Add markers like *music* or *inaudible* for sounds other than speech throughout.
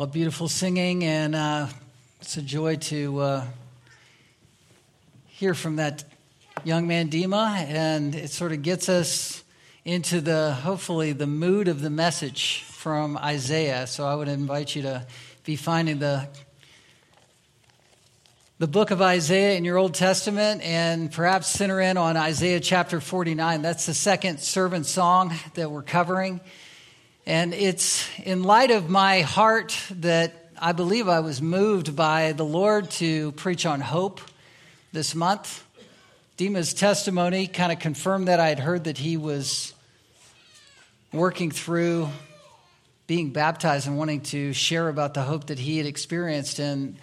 Well, beautiful singing, and uh, it's a joy to uh, hear from that young man, Dima, and it sort of gets us into the, hopefully, the mood of the message from Isaiah. So I would invite you to be finding the the book of Isaiah in your Old Testament and perhaps center in on Isaiah chapter 49. That's the second servant song that we're covering. And it's in light of my heart that I believe I was moved by the Lord to preach on hope this month. Dima's testimony kind of confirmed that I had heard that he was working through being baptized and wanting to share about the hope that he had experienced. And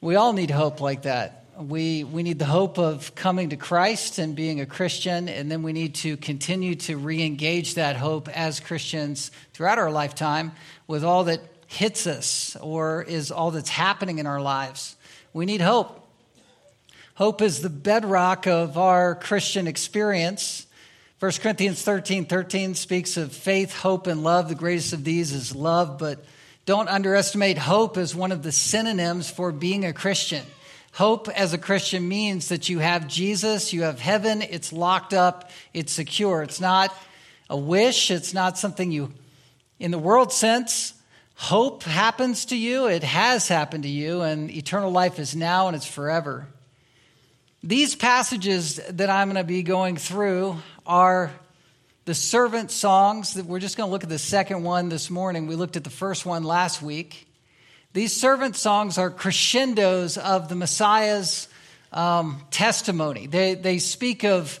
we all need hope like that. We, we need the hope of coming to Christ and being a Christian, and then we need to continue to re engage that hope as Christians throughout our lifetime with all that hits us or is all that's happening in our lives. We need hope. Hope is the bedrock of our Christian experience. 1 Corinthians 13 13 speaks of faith, hope, and love. The greatest of these is love, but don't underestimate hope as one of the synonyms for being a Christian. Hope as a Christian means that you have Jesus, you have heaven, it's locked up, it's secure. It's not a wish, it's not something you, in the world sense, hope happens to you, it has happened to you, and eternal life is now and it's forever. These passages that I'm going to be going through are the servant songs that we're just going to look at the second one this morning. We looked at the first one last week. These servant songs are crescendos of the Messiah's um, testimony. They, they speak of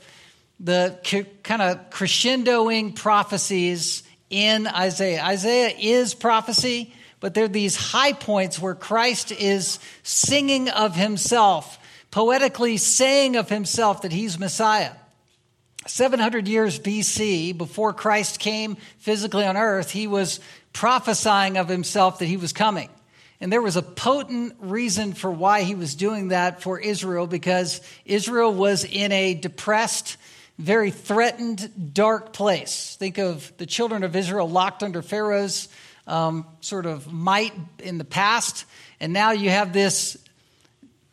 the kind of crescendoing prophecies in Isaiah. Isaiah is prophecy, but there are these high points where Christ is singing of himself, poetically saying of himself that he's Messiah. 700 years BC, before Christ came physically on earth, he was prophesying of himself that he was coming. And there was a potent reason for why he was doing that for Israel because Israel was in a depressed, very threatened, dark place. Think of the children of Israel locked under Pharaoh's um, sort of might in the past. And now you have this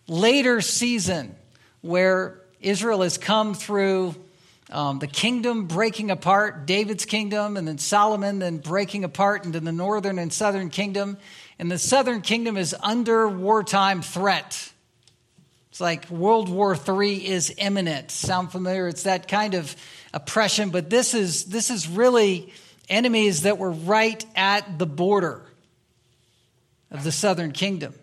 later season where Israel has come through um, the kingdom breaking apart, David's kingdom, and then Solomon then breaking apart into the northern and southern kingdom and the southern kingdom is under wartime threat. It's like World War III is imminent. Sound familiar? It's that kind of oppression, but this is, this is really enemies that were right at the border of the southern kingdom.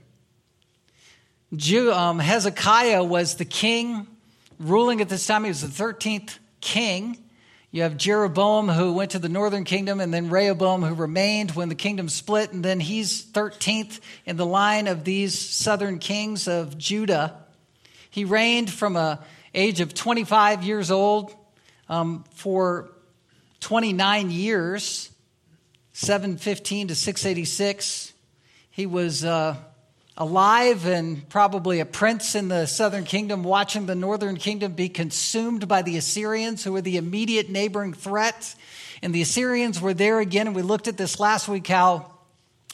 Jew, um, Hezekiah was the king ruling at this time. He was the 13th king. You have Jeroboam who went to the northern kingdom, and then Rehoboam who remained when the kingdom split, and then he's 13th in the line of these southern kings of Judah. He reigned from a age of 25 years old um, for 29 years, 715 to 686. He was uh, alive and probably a prince in the southern kingdom, watching the northern kingdom be consumed by the Assyrians, who were the immediate neighboring threat. And the Assyrians were there again. And we looked at this last week how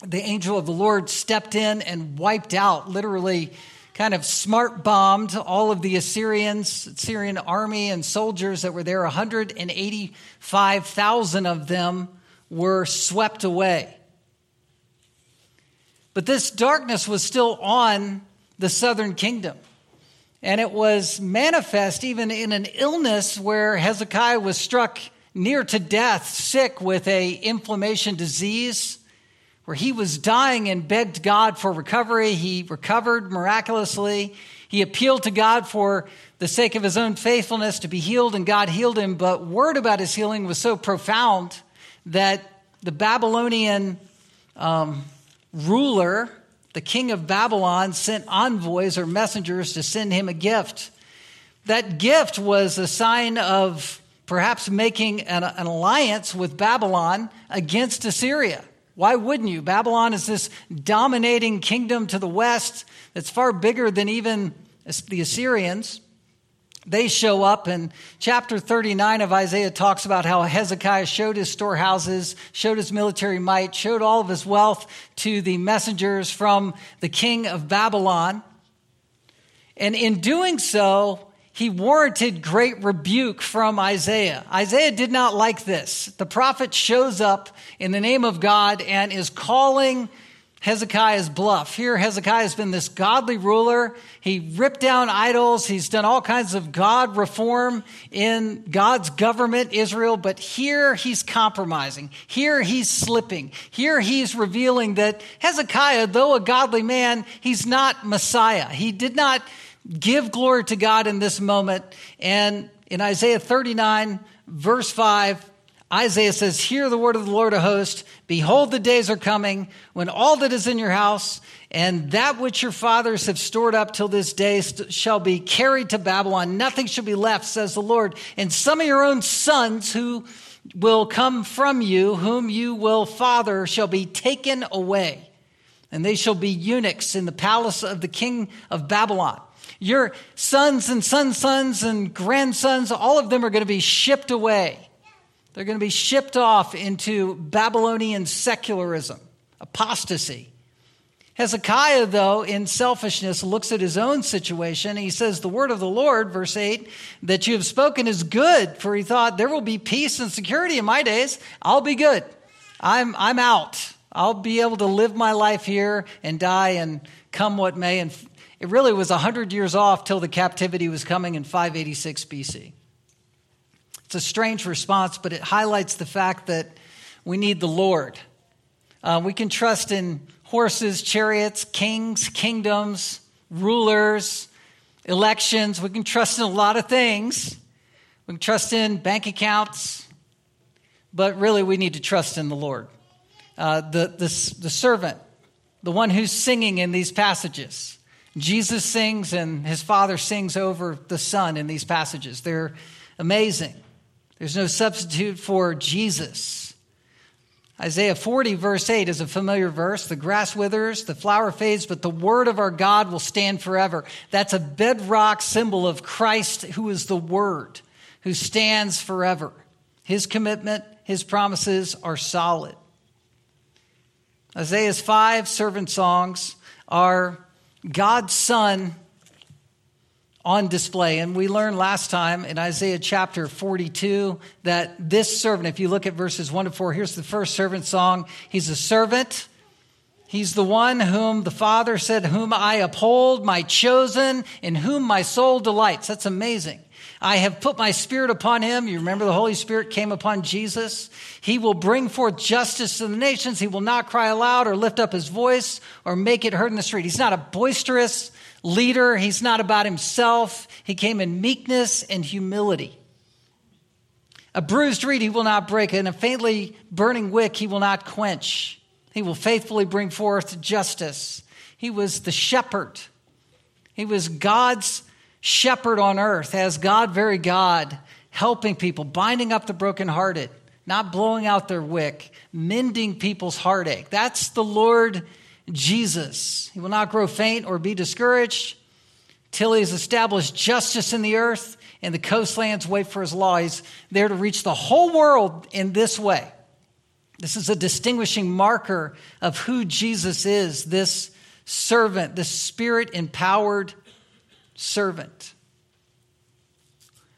the angel of the Lord stepped in and wiped out, literally kind of smart bombed all of the Assyrians, Assyrian army and soldiers that were there. 185,000 of them were swept away. But this darkness was still on the southern kingdom. And it was manifest even in an illness where Hezekiah was struck near to death, sick with a inflammation disease, where he was dying and begged God for recovery. He recovered miraculously. He appealed to God for the sake of his own faithfulness to be healed, and God healed him. But word about his healing was so profound that the Babylonian um, ruler, the king of Babylon, sent envoys or messengers to send him a gift. That gift was a sign of perhaps making an, an, alliance with Babylon against Assyria. Why wouldn't you? Babylon is this dominating kingdom to the west that's far bigger than even the Assyrians. They show up and chapter 39 of isaiah talks about how hezekiah showed his storehouses showed his military might showed all of his wealth to the messengers from the king of babylon. And in doing so he warranted great rebuke from isaiah. Isaiah did not like this. The prophet shows up in the name of god and is calling Hezekiah's bluff. Here, Hezekiah has been this godly ruler. He ripped down idols. He's done all kinds of God reform in God's government, Israel. But here he's compromising. Here he's slipping. Here he's revealing that Hezekiah, though a godly man, he's not Messiah. He did not give glory to God in this moment. And in Isaiah 39, verse 5, Isaiah says, Hear the word of the Lord of hosts. Behold, the days are coming when all that is in your house and that which your fathers have stored up till this day shall be carried to Babylon. Nothing shall be left, says the Lord. And some of your own sons who will come from you, whom you will father, shall be taken away. And they shall be eunuchs in the palace of the king of Babylon. Your sons and sons' sons and grandsons, all of them are going to be shipped away they're going to be shipped off into Babylonian secularism, apostasy. Hezekiah, though, in selfishness, looks at his own situation. He says, The word of the Lord, verse 8, that you have spoken is good, for he thought, There will be peace and security in my days. I'll be good. I'm, I'm out. I'll be able to live my life here and die and come what may. And it really was 100 years off till the captivity was coming in 586 BC. It's a strange response, but it highlights the fact that we need the Lord. Uh, we can trust in horses, chariots, kings, kingdoms, rulers, elections. We can trust in a lot of things. We can trust in bank accounts, but really we need to trust in the Lord. Uh, the, the, the servant, the one who's singing in these passages. Jesus sings and his father sings over the son in these passages. They're amazing. There's no substitute for Jesus. Isaiah 40, verse 8 is a familiar verse. The grass withers, the flower fades, but the word of our God will stand forever. That's a bedrock symbol of Christ, who is the word, who stands forever. His commitment, his promises are solid. Isaiah's five servant songs are God's Son on display. And we learned last time in Isaiah chapter 42 that this servant, if you look at verses 1 to 4, here's the first servant song. He's a servant. He's the one whom the Father said, Whom I uphold, my chosen, in whom my soul delights. That's amazing. I have put my spirit upon him. You remember the Holy Spirit came upon Jesus. He will bring forth justice to the nations. He will not cry aloud or lift up his voice or make it heard in the street. He's not a boisterous, leader. He's not about himself. He came in meekness and humility. A bruised reed he will not break, and a faintly burning wick he will not quench. He will faithfully bring forth justice. He was the shepherd. He was God's shepherd on earth, as God, very God, helping people, binding up the brokenhearted, not blowing out their wick, mending people's heartache. That's the Lord Jesus. He will not grow faint or be discouraged till he has established justice in the earth and the coastlands wait for his law. He's there to reach the whole world in this way. This is a distinguishing marker of who Jesus is this servant, this spirit empowered servant.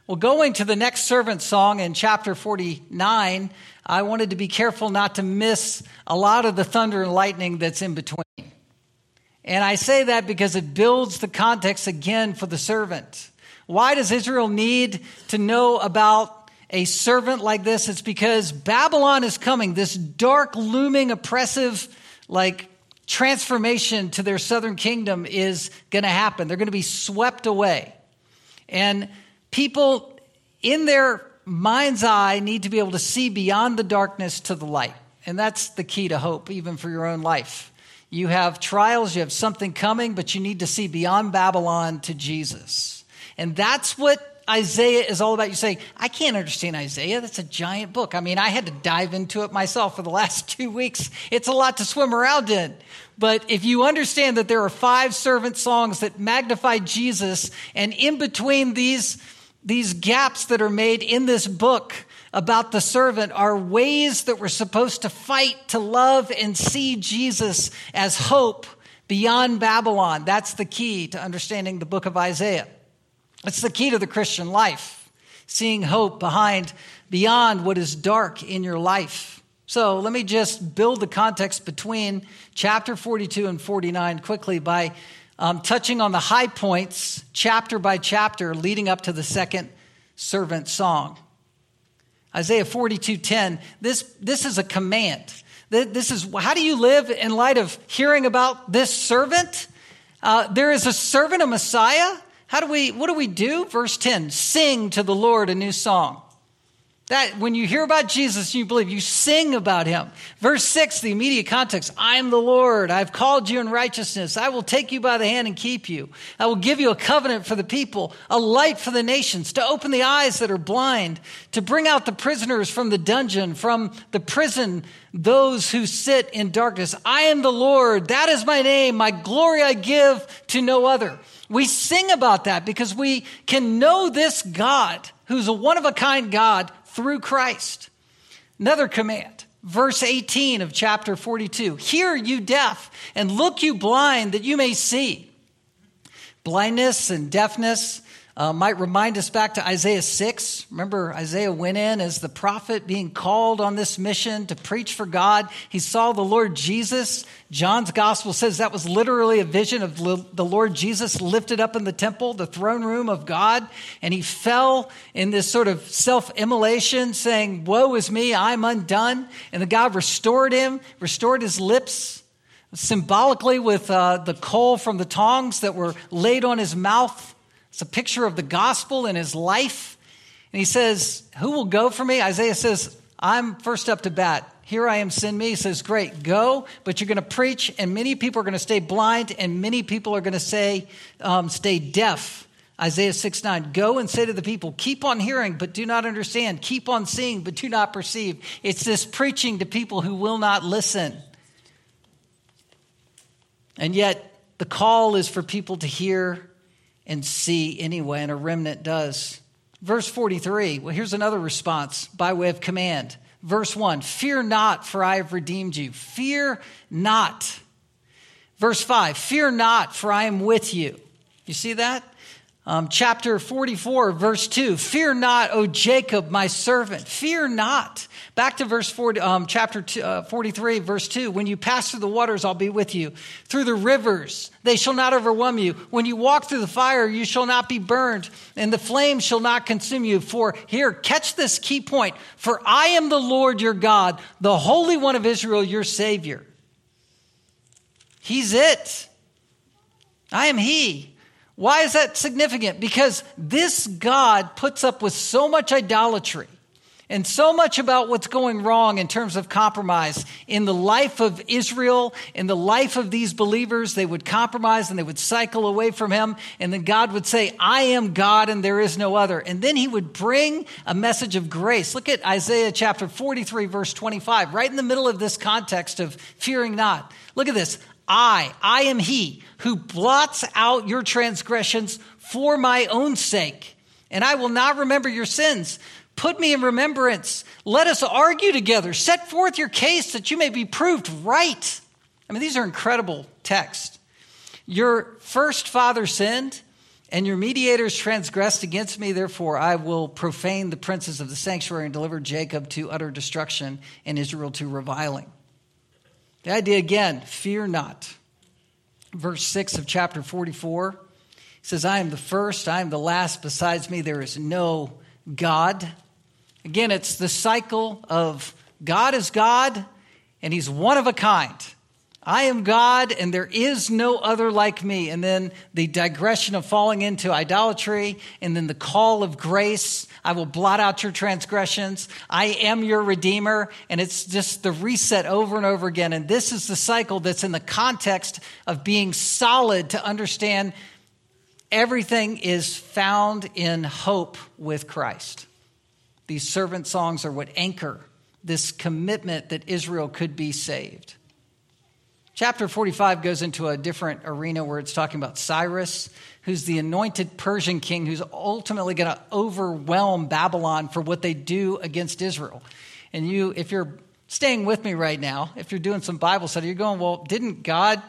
Well, going to the next servant song in chapter 49, I wanted to be careful not to miss a lot of the thunder and lightning that's in between. And I say that because it builds the context again for the servant. Why does Israel need to know about a servant like this? It's because Babylon is coming, this dark, looming, oppressive, like transformation to their southern kingdom is going to happen. They're going to be swept away. And people in their mind's eye need to be able to see beyond the darkness to the light. And that's the key to hope, even for your own life. You have trials, you have something coming, but you need to see beyond Babylon to Jesus. And that's what Isaiah is all about. You say, I can't understand Isaiah. That's a giant book. I mean, I had to dive into it myself for the last *laughs* two weeks. It's a lot to swim around in. But if you understand that there are five servant songs that magnify Jesus, and in between these these gaps that are made in this book about the servant are ways that we're supposed to fight to love and see Jesus as hope beyond Babylon. That's the key to understanding the book of Isaiah. It's the key to the Christian life, seeing hope behind, beyond what is dark in your life. So let me just build the context between chapter 42 and 49 quickly by um, touching on the high points, chapter by chapter, leading up to the second servant song. Isaiah 42:10, this, this is a command. This is how do you live in light of hearing about this servant? Uh, there is a servant, a Messiah. How do we, what do we do? Verse 10 sing to the Lord a new song. That when you hear about Jesus, you believe, you sing about him. Verse 6, the immediate context I am the Lord. I've called you in righteousness. I will take you by the hand and keep you. I will give you a covenant for the people, a light for the nations, to open the eyes that are blind, to bring out the prisoners from the dungeon, from the prison, those who sit in darkness. I am the Lord. That is my name. My glory I give to no other. We sing about that because we can know this God who's a one of a kind God through Christ. Another command, verse 18 of chapter 42 Hear, you deaf, and look, you blind, that you may see. Blindness and deafness uh, might remind us back to Isaiah 6. Remember, Isaiah went in as the prophet being called on this mission to preach for God. He saw the Lord Jesus. John's gospel says that was literally a vision of the Lord Jesus lifted up in the temple, the throne room of God. And he fell in this sort of self immolation, saying, Woe is me, I'm undone. And the God restored him, restored his lips symbolically with uh, the coal from the tongs that were laid on his mouth it's a picture of the gospel in his life. And he says, Who will go for me? Isaiah says, I'm first up to bat. Here I am, send me. He says, Great, go, but you're going to preach, and many people are going to stay blind, and many people are going to say, um, Stay deaf. Isaiah 6 9, go and say to the people, keep on hearing, but do not understand. Keep on seeing, but do not perceive. It's this preaching to people who will not listen. And yet, the call is for people to hear and see anyway, and a remnant does. Verse 43, well, here's another response by way of command. Verse 1 Fear not, for I have redeemed you. Fear not. Verse 5 Fear not, for I am with you. You see that? Um, chapter 44, verse 2 Fear not, O Jacob, my servant. Fear not. Back to verse 40, um, chapter two, uh, 43, verse 2 When you pass through the waters, I'll be with you. Through the rivers, they shall not overwhelm you. When you walk through the fire, you shall not be burned, and the flame shall not consume you. For here, catch this key point For I am the Lord your God, the Holy One of Israel, your Savior. He's it. I am He. Why is that significant? Because this God puts up with so much idolatry and so much about what's going wrong in terms of compromise in the life of Israel, in the life of these believers. They would compromise and they would cycle away from Him. And then God would say, I am God and there is no other. And then He would bring a message of grace. Look at Isaiah chapter 43, verse 25, right in the middle of this context of fearing not. Look at this. I, I am he who blots out your transgressions for my own sake, and I will not remember your sins. Put me in remembrance. Let us argue together. Set forth your case that you may be proved right. I mean, these are incredible texts. Your first father sinned, and your mediators transgressed against me. Therefore, I will profane the princes of the sanctuary and deliver Jacob to utter destruction and Israel to reviling. The idea again, fear not. Verse 6 of chapter 44 says, I am the first, I am the last. Besides me, there is no God. Again, it's the cycle of God is God and he's one of a kind. I am God and there is no other like me. And then the digression of falling into idolatry, and then the call of grace. I will blot out your transgressions. I am your redeemer. And it's just the reset over and over again. And this is the cycle that's in the context of being solid to understand everything is found in hope with Christ. These servant songs are what anchor this commitment that Israel could be saved. Chapter 45 goes into a different arena where it's talking about Cyrus, who's the anointed Persian king who's ultimately going to overwhelm Babylon for what they do against Israel. And you, if you're staying with me right now, if you're doing some Bible study, you're going, well, didn't God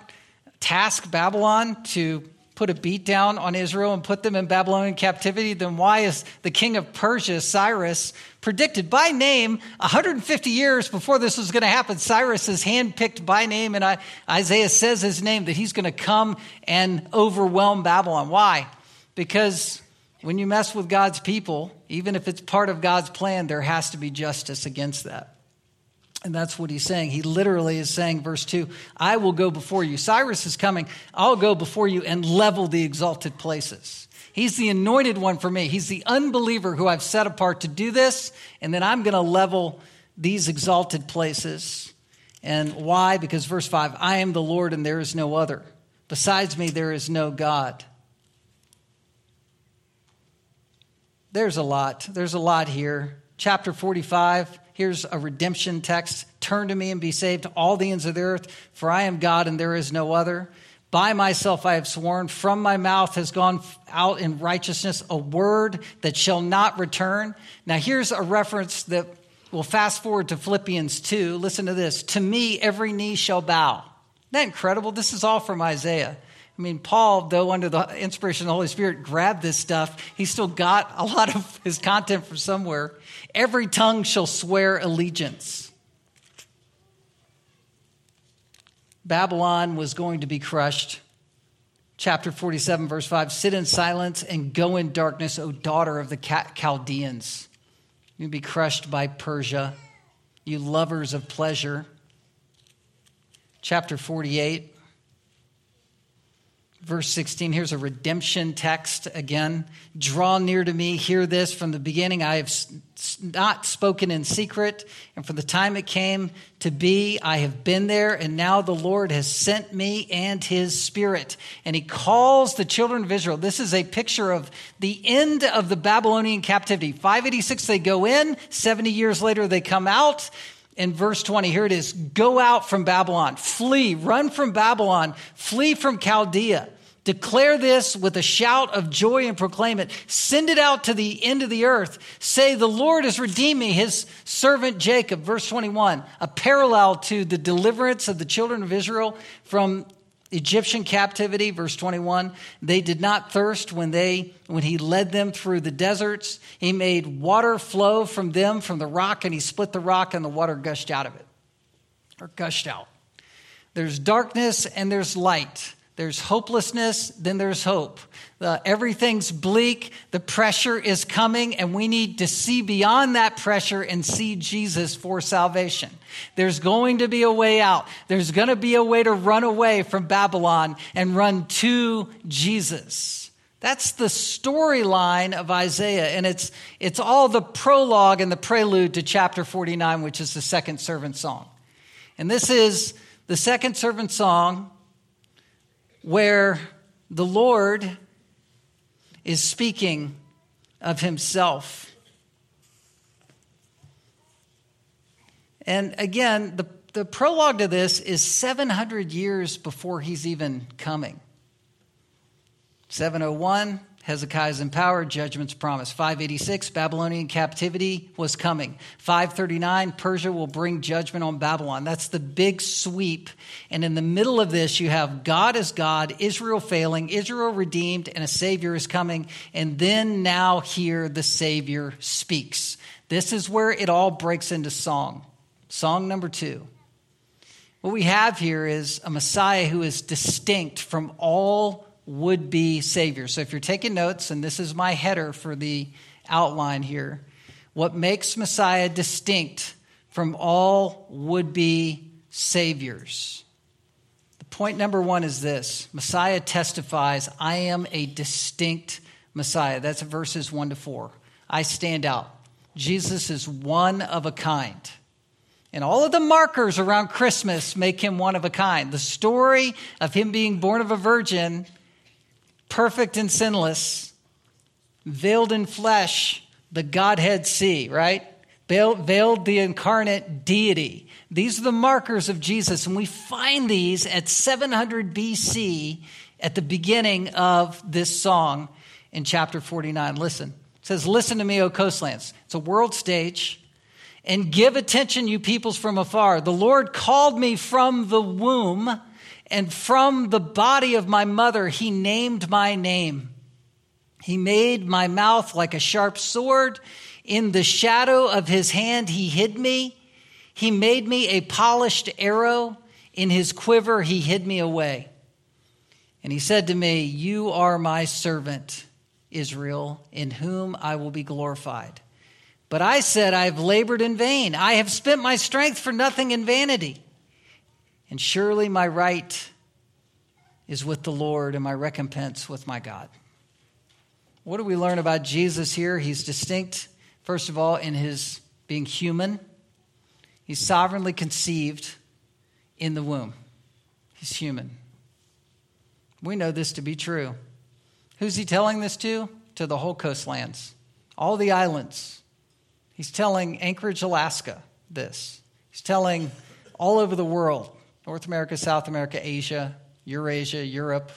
task Babylon to put a beat down on Israel and put them in Babylonian captivity, then why is the king of Persia, Cyrus, predicted by name 150 years before this was going to happen? Cyrus is handpicked by name, and Isaiah says his name that he's going to come and overwhelm Babylon. Why? Because when you mess with God's people, even if it's part of God's plan, there has to be justice against that. And that's what he's saying. He literally is saying, verse 2, I will go before you. Cyrus is coming. I'll go before you and level the exalted places. He's the anointed one for me. He's the unbeliever who I've set apart to do this. And then I'm going to level these exalted places. And why? Because verse 5 I am the Lord and there is no other. Besides me, there is no God. There's a lot. There's a lot here. Chapter 45 Here's a redemption text Turn to me and be saved, all the ends of the earth, for I am God and there is no other. By myself I have sworn, from my mouth has gone out in righteousness a word that shall not return. Now, here's a reference that we'll fast forward to Philippians 2. Listen to this To me, every knee shall bow. Isn't that incredible? This is all from Isaiah. I mean, Paul, though under the inspiration of the Holy Spirit, grabbed this stuff, he still got a lot of his content from somewhere. Every tongue shall swear allegiance. Babylon was going to be crushed. Chapter 47, verse 5 Sit in silence and go in darkness, O daughter of the Chaldeans. You'll be crushed by Persia, you lovers of pleasure. Chapter 48, verse 16 here's a redemption text again. Draw near to me hear this. From the beginning i have not spoken in secret. And from the time it came to be i have been there. And now the lord has sent me and his spirit. And he calls the children of israel. This is a picture of the end of the babylonian captivity. 586 they go in. 70 years later they come out in verse 20. Here it is Go out from Babylon, flee, run from Babylon, flee from Chaldea. Declare this with a shout of joy and proclaim it. Send it out to the end of the earth. Say, The Lord has redeemed me, his servant Jacob. Verse 21, a parallel to the deliverance of the children of Israel from Egyptian captivity, verse 21, they did not thirst when they when he led them through the deserts. He made water flow from them from the rock, and he split the rock, and the water gushed out of it. Or gushed out. There's darkness and there's light. There's hopelessness, then there's hope. Uh, everything's bleak, the pressure is coming, and we need to see beyond that pressure and see Jesus for salvation. There's going to be a way out. There's going to be a way to run away from Babylon and run to Jesus. That's the storyline of Isaiah, and it's, it's all the prologue and the prelude to chapter 49, which is the second servant song. And this is the second servant song where the Lord is speaking of himself. And again, the, the prologue to this is 700 years before he's even coming. 701, Hezekiah's in power, judgment's promised. 586, Babylonian captivity was coming. 539, Persia will bring judgment on Babylon. That's the big sweep. And in the middle of this, you have God as God, Israel failing, Israel redeemed, and a Savior is coming. And then now here the Savior speaks. This is where it all breaks into song. Song number two. What we have here is a Messiah who is distinct from all would be Savior. So if you're taking notes, and this is my header for the outline here, what makes Messiah distinct from all would be Saviors? The point number one is this Messiah testifies, I am a distinct Messiah. That's verses one to four. I stand out. Jesus is one of a kind. And all of the markers around Christmas make him one of a kind. The story of him being born of a virgin perfect and sinless, veiled in flesh, the Godhead see, right? veiled the incarnate deity. These are the markers of Jesus, and we find these at 700 BC at the beginning of this song in chapter 49. Listen. It says, Listen to me, O coastlands. It's a world stage. And give attention, you peoples from afar. The Lord called me from the womb, and from the body of my mother, he named my name. He made my mouth like a sharp sword. In the shadow of his hand, he hid me. He made me a polished arrow. In his quiver, he hid me away. And he said to me, You are my servant, Israel, in whom I will be glorified. But I said, I have labored in vain. I have spent my strength for nothing in vanity. And surely my right is with the Lord, and my recompense with my God. What do we learn about Jesus here? He's distinct, first of all, in his being human. He's sovereignly conceived in the womb. He's human. We know this to be true. Who's he telling this to? To the whole coastlands, all the islands. He's telling Anchorage, Alaska this. He's telling all over the world North America, South America, Asia, Eurasia, Europe,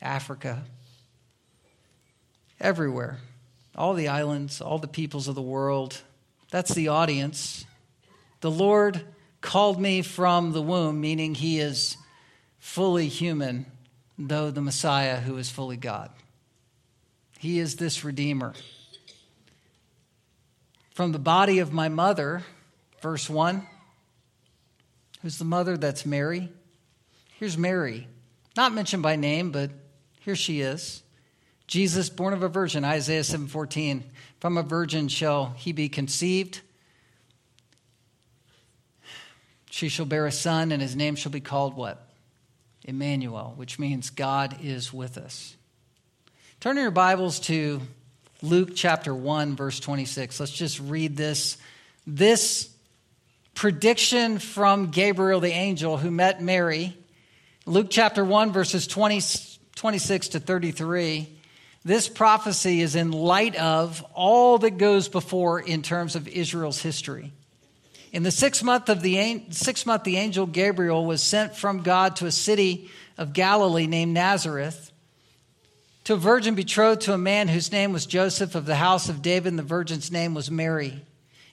Africa, everywhere. All the islands, all the peoples of the world. That's the audience. The Lord called me from the womb, meaning he is fully human, though the Messiah who is fully God. He is this Redeemer. From the body of my mother, verse 1. Who's the mother? That's Mary. Here's Mary, not mentioned by name, but here she is. Jesus, born of a virgin, Isaiah 7:14. From a virgin shall he be conceived. She shall bear a son, and his name shall be called what? Emmanuel, which means God is with us. Turn your Bibles to Luke chapter 1, verse 26. Let's just read this. This prediction from Gabriel the angel who met Mary, Luke chapter 1, verses 20, 26 to 33 this prophecy is in light of all that goes before in terms of Israel's history. In the sixth month of the sixth month, the angel Gabriel was sent from God to a city of Galilee named Nazareth, to a virgin betrothed to a man whose name was Joseph of the house of David, and the virgin's name was Mary.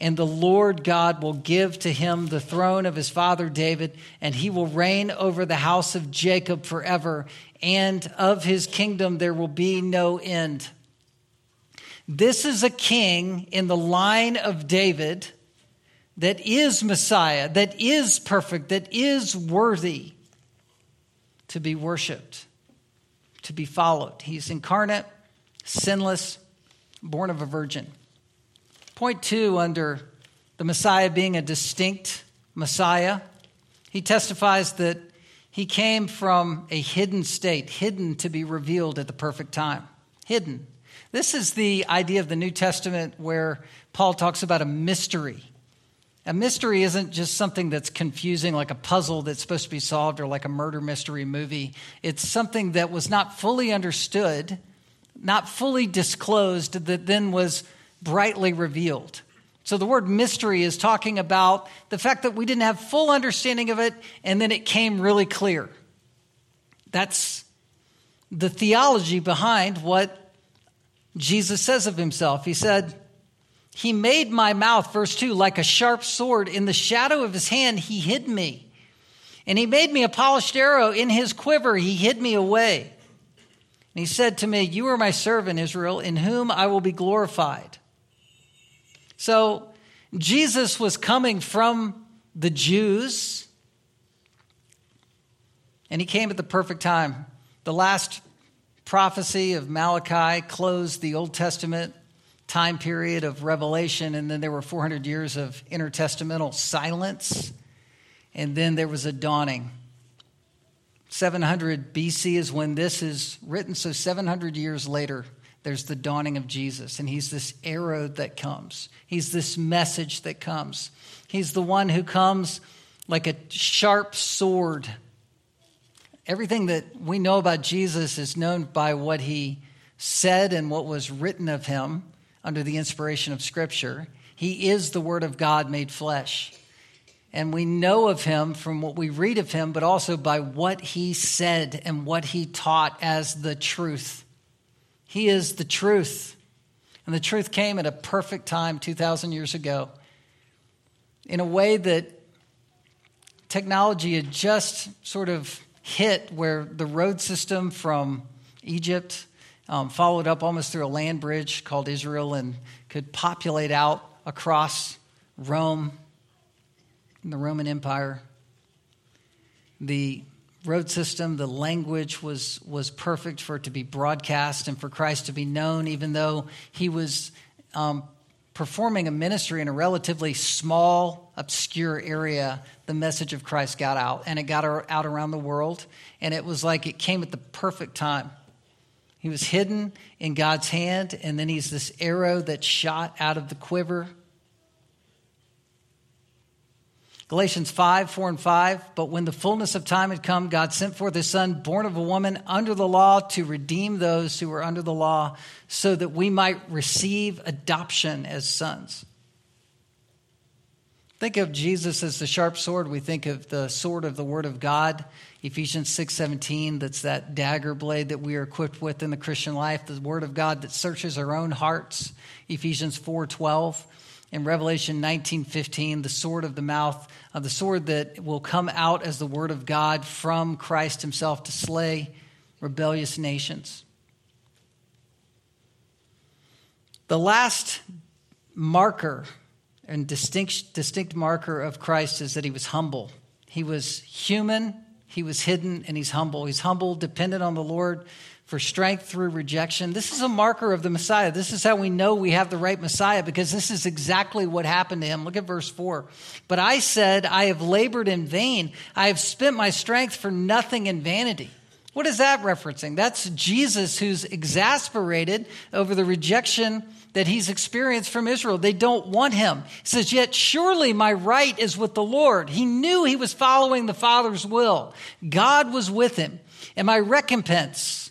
the Lord God will give to him the throne of his father David, and he will reign over the house of Jacob forever, and of his kingdom there will be no end. This is a king in the line of David that is Messiah, that is perfect, that is worthy to be worshiped, to be followed. He's incarnate, sinless, born of a virgin. Point two under the Messiah being a distinct Messiah, he testifies that he came from a hidden state, hidden to be revealed at the perfect time. Hidden. This is the idea of the New Testament where Paul talks about a mystery. A mystery isn't just something that's confusing, like a puzzle that's supposed to be solved or like a murder mystery movie. It's something that was not fully understood, not fully disclosed, that then was brightly revealed. So the word mystery is talking about the fact that we didn't have full understanding of it and then it came really clear. That's the theology behind what Jesus says of himself. He said, He made my mouth, verse 2, like a sharp sword. In the shadow of his hand, he hid me. And he made me a polished arrow. In his quiver, he hid me away. And he said to me, You are my servant, Israel, in whom I will be glorified. So Jesus was coming from the Jews, and he came at the perfect time. The last prophecy of Malachi closed the Old Testament time period of revelation, and then there were 400 years of intertestamental silence, and then there was a dawning. 700 BC is when this is written, so 700 years later, there's the dawning of Jesus, and he's this arrow that comes. He's this message that comes. He's the one who comes like a sharp sword. Everything that we know about Jesus is known by what he said and what was written of him under the inspiration of Scripture. He is the Word of God made flesh. And we know of him from what we read of him, but also by what he said and what he taught as the truth. He is the truth. And the truth came at a perfect time 2,000 years ago in a way that technology had just sort of hit where the road system from Egypt um, followed up almost through a land bridge called Israel and could populate out across Rome and the Roman Empire. The road system, the language was, was perfect for it to be broadcast and for Christ to be known, even though he was um, performing a ministry in a relatively small, obscure area. The message of Christ got out, and it got out around the world, and it was like it came at the perfect time. He was hidden in God's hand, and then he's this arrow that shot out of the quiver. Galatians 5, 4 and 5. But when the fullness of time had come, God sent forth his son, born of a woman under the law, to redeem those who were under the law, so that we might receive adoption as sons. Think of Jesus as the sharp sword. We think of the sword of the word of God. Ephesians 6:17 that's that dagger blade that we are equipped with in the Christian life, the word of God that searches our own hearts. Ephesians 4:12 in Revelation 19:15 the sword of the mouth, uh, the sword that will come out as the word of God from Christ himself to slay rebellious nations. The last marker and distinct, distinct marker of Christ is that he was humble. He was human, he was hidden, and he's humble. He's humble, dependent on the Lord for strength through rejection. This is a marker of the Messiah. This is how we know we have the right Messiah because this is exactly what happened to him. Look at verse 4. But I said, I have labored in vain. I have spent my strength for nothing in vanity. What is that referencing? That's Jesus who's exasperated over the rejection that he's experienced from Israel. They don't want him. He says, Yet surely my right is with the Lord. He knew he was following the Father's will. God was with him. And my recompense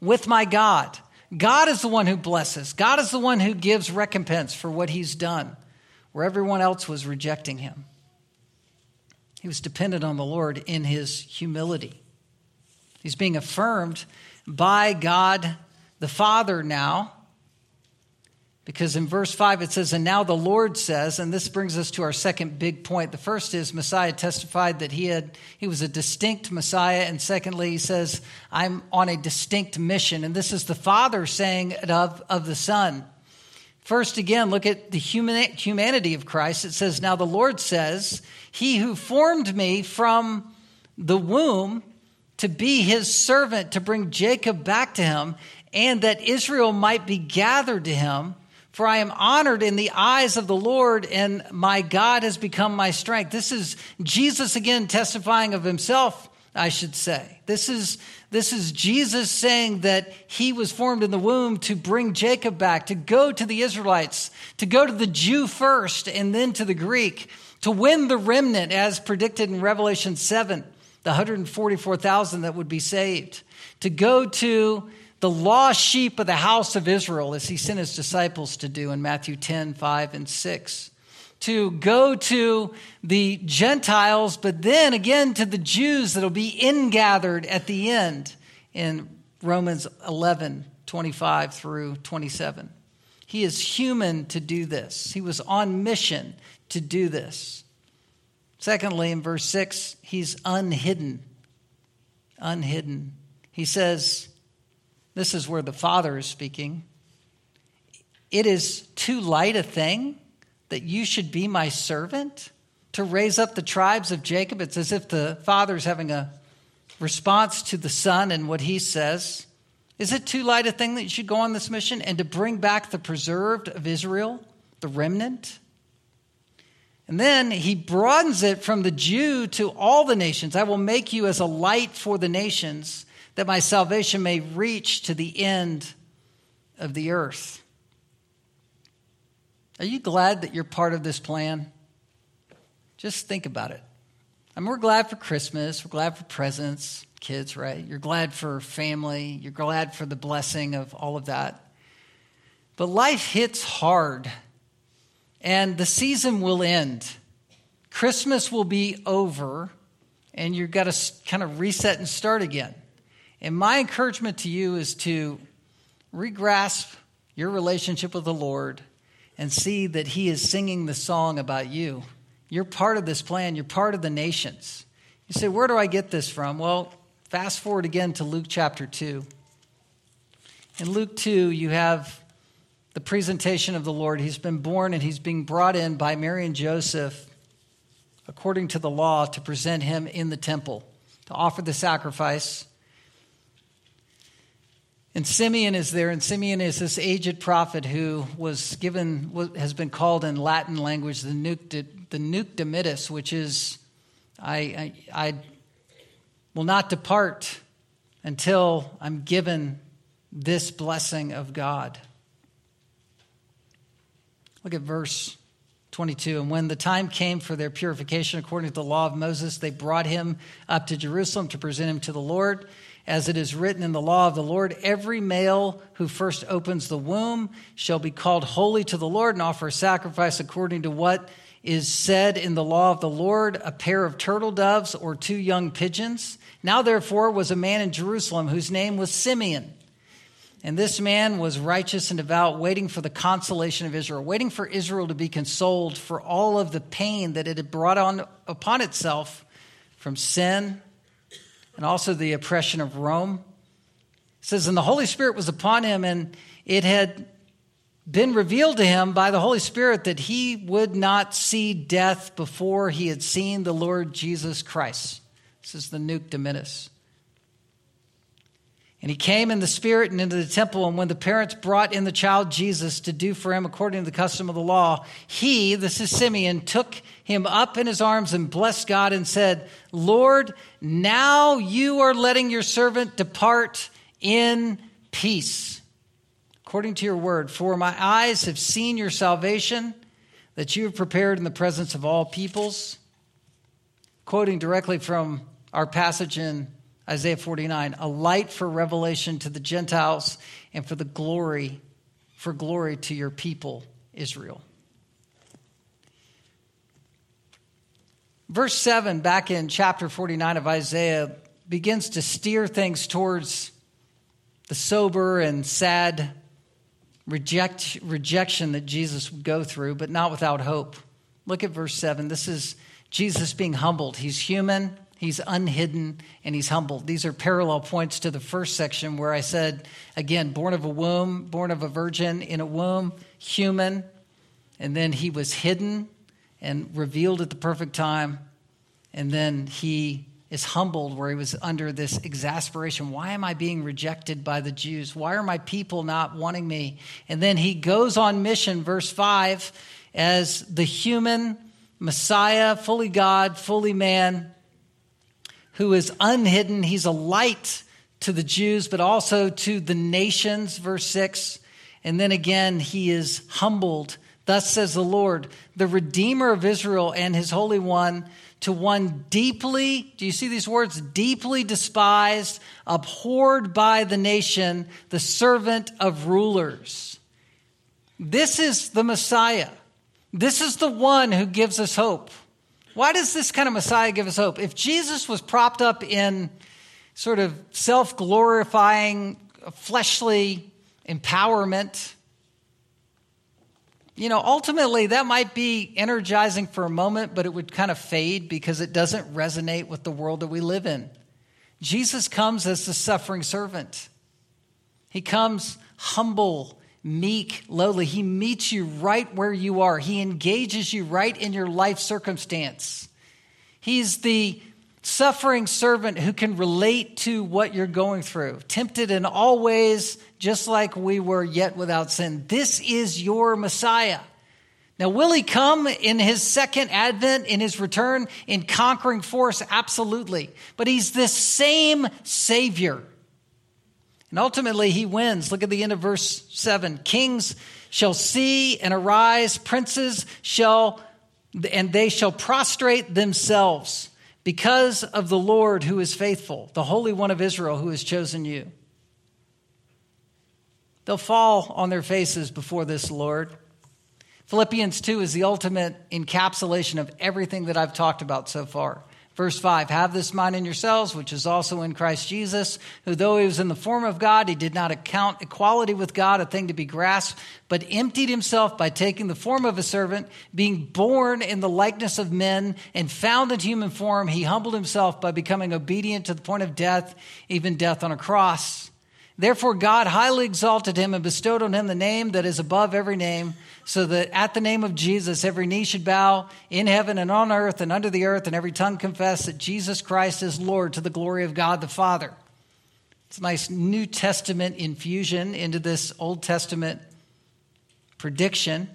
with my God. God is the one who blesses. God is the one who gives recompense for what he's done, where everyone else was rejecting him. He was dependent on the Lord in his humility. He's being affirmed by God the Father now because in verse 5 it says, And now the Lord says, and this brings us to our second big point. The first is Messiah testified that he had he was a distinct Messiah. And secondly, he says, I'm on a distinct mission. And this is the Father saying of, of the Son. First, again, look at the human, humanity of Christ. It says, Now the Lord says, He who formed me from the womb to be his servant, to bring Jacob back to him, and that Israel might be gathered to him. For I am honored in the eyes of the Lord, and my God has become my strength. This is Jesus again testifying of himself, I should say. This is, this is Jesus saying that he was formed in the womb to bring Jacob back, to go to the Israelites, to go to the Jew first and then to the Greek, to win the remnant as predicted in Revelation 7, the 144,000 that would be saved, to go to the lost sheep of the house of Israel, as he sent his disciples to do in Matthew 10, 5, and 6. To go to the Gentiles, but then again to the Jews that'll be ingathered at the end in Romans 11, 25 through 27. He is human to do this. He was on mission to do this. Secondly, in verse 6, he's unhidden. Unhidden. He says, this is where the Father is speaking. It is too light a thing that you should be my servant to raise up the tribes of Jacob. It's as if the Father is having a response to the Son and what he says. Is it too light a thing that you should go on this mission and to bring back the preserved of Israel, the remnant? And then he broadens it from the Jew to all the nations. I will make you as a light for the nations, that my salvation may reach to the end of the earth. Are you glad that you're part of this plan? Just think about it. I mean, we're glad for Christmas, we're glad for presents, kids, right? You're glad for family, you're glad for the blessing of all of that. But life hits hard, and the season will end. Christmas will be over, and you've got to kind of reset and start again. And my encouragement to you is to regrasp your relationship with the Lord and see that He is singing the song about you. You're part of this plan, you're part of the nations. You say, Where do I get this from? Well, fast forward again to Luke chapter 2. In Luke 2, you have the presentation of the Lord. He's been born and he's being brought in by Mary and Joseph according to the law to present him in the temple, to offer the sacrifice. And Simeon is there, and Simeon is this aged prophet who was given, has been called in Latin language the Nunc, the Nunc Dimittis, which is, I, I, I will not depart until I'm given this blessing of God. Look at verse 22. And when the time came for their purification according to the law of Moses, they brought him up to Jerusalem to present him to the Lord. As it is written in the law of the Lord, every male who first opens the womb shall be called holy to the Lord and offer a sacrifice according to what is said in the law of the Lord a pair of turtle doves or two young pigeons. Now, therefore, was a man in Jerusalem whose name was Simeon. And this man was righteous and devout, waiting for the consolation of Israel, waiting for Israel to be consoled for all of the pain that it had brought on upon itself from sin and also the oppression of Rome. It says, And the Holy Spirit was upon him, and it had been revealed to him by the Holy Spirit that he would not see death before he had seen the Lord Jesus Christ. This is the Nunc Dimittis. And he came in the Spirit and into the temple. And when the parents brought in the child Jesus to do for him according to the custom of the law, he, this is Simeon, took him up in his arms and blessed God and said, Lord, now you are letting your servant depart in peace, according to your word. For my eyes have seen your salvation that you have prepared in the presence of all peoples. Quoting directly from our passage in Isaiah 49, a light for revelation to the Gentiles and for the glory, for glory to your people, Israel. Verse 7, back in chapter 49 of Isaiah, begins to steer things towards the sober and sad reject, rejection that Jesus would go through, but not without hope. Look at verse 7. This is Jesus being humbled. He's human, He's unhidden and he's humbled. These are parallel points to the first section where I said, again, born of a womb, born of a virgin in a womb, human, and then he was hidden and revealed at the perfect time. And then he is humbled where he was under this exasperation. Why am I being rejected by the Jews? Why are my people not wanting me? And then he goes on mission, verse 5, as the human Messiah, fully God, fully man who is unhidden. He's a light to the Jews, but also to the nations, verse 6. And then again, he is humbled. Thus says the Lord, the Redeemer of Israel and his Holy One, to one deeply, do you see these words? Deeply despised, abhorred by the nation, the servant of rulers. This is the Messiah. This is the one who gives us hope. Why does this kind of Messiah give us hope? If Jesus was propped up in sort of self glorifying, fleshly empowerment, you know, ultimately that might be energizing for a moment, but it would kind of fade because it doesn't resonate with the world that we live in. Jesus comes as the suffering servant. He comes humble meek, lowly. He meets you right where you are, He engages you right in your life circumstance. He's the suffering servant who can relate to what you're going through, tempted in all ways, just like we were, yet without sin. This is your Messiah. Now, will he come in his second advent, in his return, in conquering force? Absolutely. But he's this same Savior. And ultimately, he wins. Look at the end of verse 7. Kings shall see and arise, princes shall, and they shall prostrate themselves because of the Lord who is faithful, the Holy One of Israel who has chosen you. They'll fall on their faces before this Lord. Philippians 2 is the ultimate encapsulation of everything that I've talked about so far. Verse 5 Have this mind in yourselves, which is also in Christ Jesus, who, though he was in the form of God, he did not account equality with God a thing to be grasped, but emptied himself by taking the form of a servant, being born in the likeness of men, and found in human form, he humbled himself by becoming obedient to the point of death, even death on a cross. Therefore, God highly exalted him and bestowed on him the name that is above every name so that at the name of Jesus, every knee should bow in heaven and on earth and under the earth, and every tongue confess that Jesus Christ is Lord to the glory of God the Father. It's a nice New Testament infusion into this Old Testament prediction.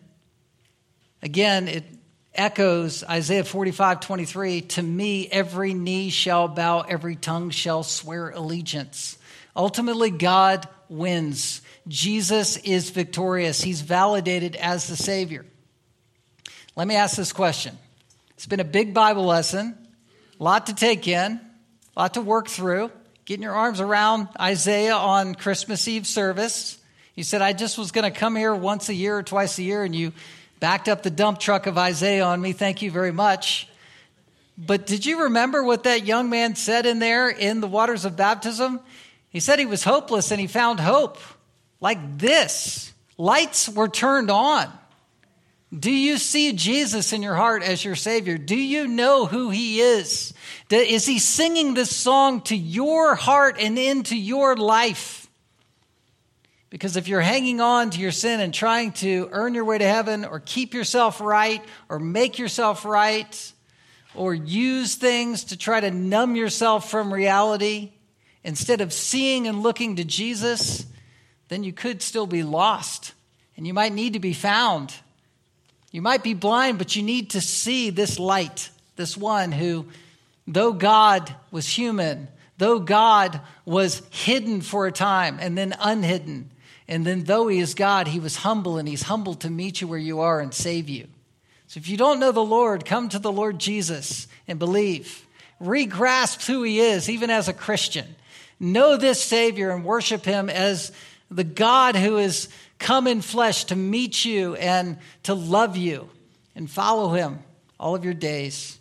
Again, it echoes Isaiah 45 23 To me, every knee shall bow, every tongue shall swear allegiance. Ultimately, God wins. Jesus is victorious. He's validated as the Savior. Let me ask this question. It's been a big Bible lesson, a lot to take in, a lot to work through. Getting your arms around Isaiah on Christmas Eve service. You said, I just was going to come here once a year or twice a year, and you backed up the dump truck of Isaiah on me. Thank you very much. But did you remember what that young man said in there in the waters of baptism? He said he was hopeless and he found hope like this. Lights were turned on. Do you see Jesus in your heart as your Savior? Do you know who He is? Is He singing this song to your heart and into your life? Because if you're hanging on to your sin and trying to earn your way to heaven or keep yourself right or make yourself right or use things to try to numb yourself from reality, instead of seeing and looking to Jesus, then you could still be lost and you might need to be found. You might be blind, but you need to see this light, this one who, though God was human, though God was hidden for a time and then unhidden, and then though he is God, he was humble and he's humble to meet you where you are and save you. So if you don't know the Lord, come to the Lord Jesus and believe. Regrasp who he is, even as a Christian. Know this Savior and worship Him as the God who has come in flesh to meet you and to love you and follow Him all of your days.